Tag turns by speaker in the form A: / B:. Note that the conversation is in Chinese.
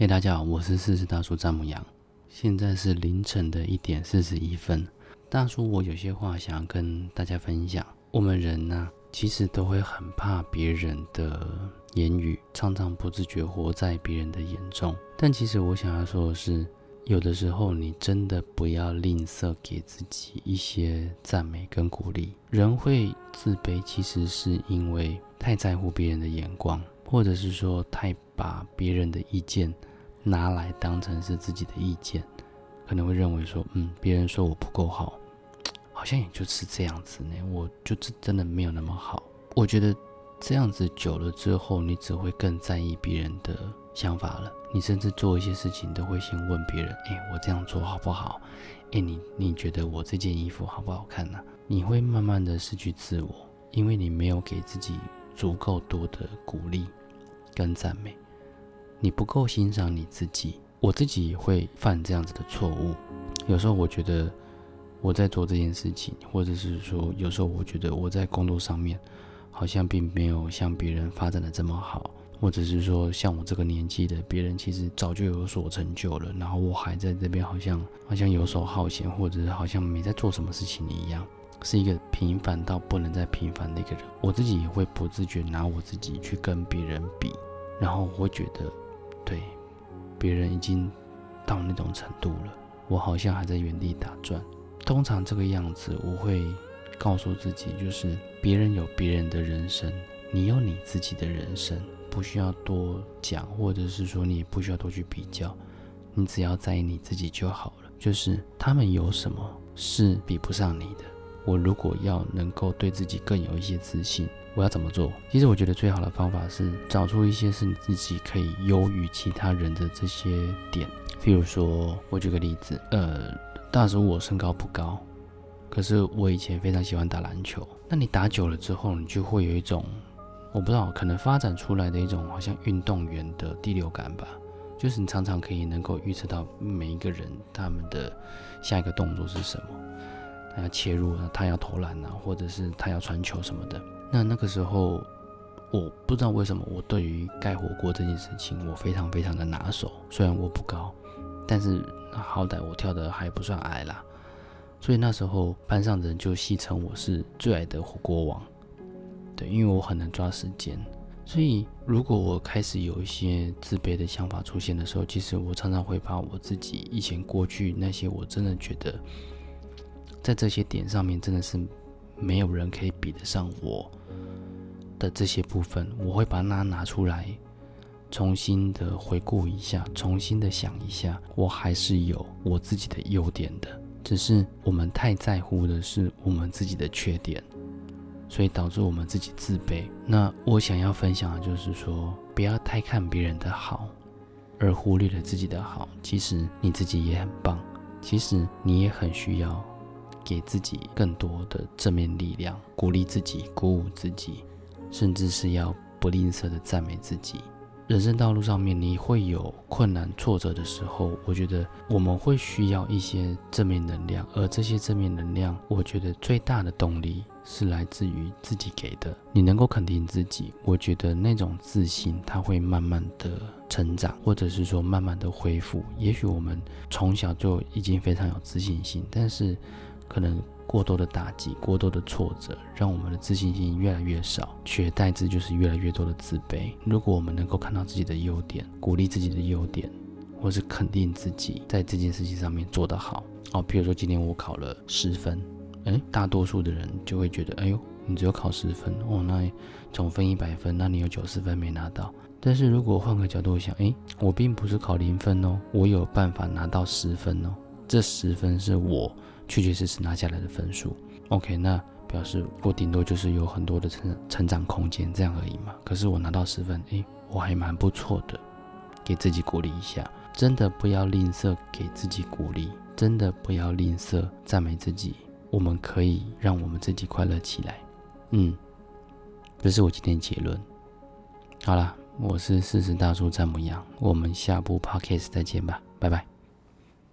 A: 嘿，大家好，我是四十大叔詹姆阳，现在是凌晨的一点四十一分。大叔，我有些话想要跟大家分享。我们人呢，其实都会很怕别人的言语，常常不自觉活在别人的眼中。但其实我想要说的是。有的时候，你真的不要吝啬给自己一些赞美跟鼓励。人会自卑，其实是因为太在乎别人的眼光，或者是说太把别人的意见拿来当成是自己的意见，可能会认为说，嗯，别人说我不够好，好像也就是这样子呢，我就真真的没有那么好。我觉得这样子久了之后，你只会更在意别人的。想法了，你甚至做一些事情都会先问别人：“哎，我这样做好不好？哎，你你觉得我这件衣服好不好看呢？”你会慢慢的失去自我，因为你没有给自己足够多的鼓励跟赞美，你不够欣赏你自己。我自己也会犯这样子的错误。有时候我觉得我在做这件事情，或者是说有时候我觉得我在工作上面好像并没有像别人发展的这么好。或者是说，像我这个年纪的别人，其实早就有所成就了，然后我还在这边，好像好像游手好闲，或者是好像没在做什么事情一样，是一个平凡到不能再平凡的一个人。我自己也会不自觉拿我自己去跟别人比，然后我会觉得，对，别人已经到那种程度了，我好像还在原地打转。通常这个样子，我会告诉自己，就是别人有别人的人生，你有你自己的人生。不需要多讲，或者是说你不需要多去比较，你只要在意你自己就好了。就是他们有什么是比不上你的？我如果要能够对自己更有一些自信，我要怎么做？其实我觉得最好的方法是找出一些是你自己可以优于其他人的这些点。譬如说，我举个例子，呃，大叔我身高不高，可是我以前非常喜欢打篮球。那你打久了之后，你就会有一种。我不知道，可能发展出来的一种好像运动员的第六感吧，就是你常常可以能够预测到每一个人他们的下一个动作是什么，他要切入，他要投篮啊，或者是他要传球什么的。那那个时候，我不知道为什么我对于盖火锅这件事情我非常非常的拿手。虽然我不高，但是好歹我跳的还不算矮啦，所以那时候班上的人就戏称我是最矮的火锅王。对，因为我很难抓时间，所以如果我开始有一些自卑的想法出现的时候，其实我常常会把我自己以前过去那些我真的觉得在这些点上面真的是没有人可以比得上我的这些部分，我会把它拿出来，重新的回顾一下，重新的想一下，我还是有我自己的优点的，只是我们太在乎的是我们自己的缺点。所以导致我们自己自卑。那我想要分享的就是说，不要太看别人的好，而忽略了自己的好。其实你自己也很棒，其实你也很需要给自己更多的正面力量，鼓励自己，鼓舞自己，甚至是要不吝啬的赞美自己。人生道路上面，你会有困难挫折的时候，我觉得我们会需要一些正面能量，而这些正面能量，我觉得最大的动力是来自于自己给的。你能够肯定自己，我觉得那种自信，它会慢慢的成长，或者是说慢慢的恢复。也许我们从小就已经非常有自信心，但是可能。过多的打击，过多的挫折，让我们的自信心越来越少，取而代之就是越来越多的自卑。如果我们能够看到自己的优点，鼓励自己的优点，或是肯定自己在这件事情上面做得好哦，比如说今天我考了十分，哎，大多数的人就会觉得，哎呦，你只有考十分哦，那总分一百分，那你有九十分没拿到。但是如果换个角度想，哎，我并不是考零分哦，我有办法拿到十分哦，这十分是我。确确实实拿下来的分数，OK，那表示我顶多就是有很多的成成长空间这样而已嘛。可是我拿到十分，诶，我还蛮不错的，给自己鼓励一下。真的不要吝啬给自己鼓励，真的不要吝啬赞美自己。我们可以让我们自己快乐起来。嗯，这是我今天结论。好了，我是四十大叔詹姆阳，我们下部 Podcast 再见吧，拜拜。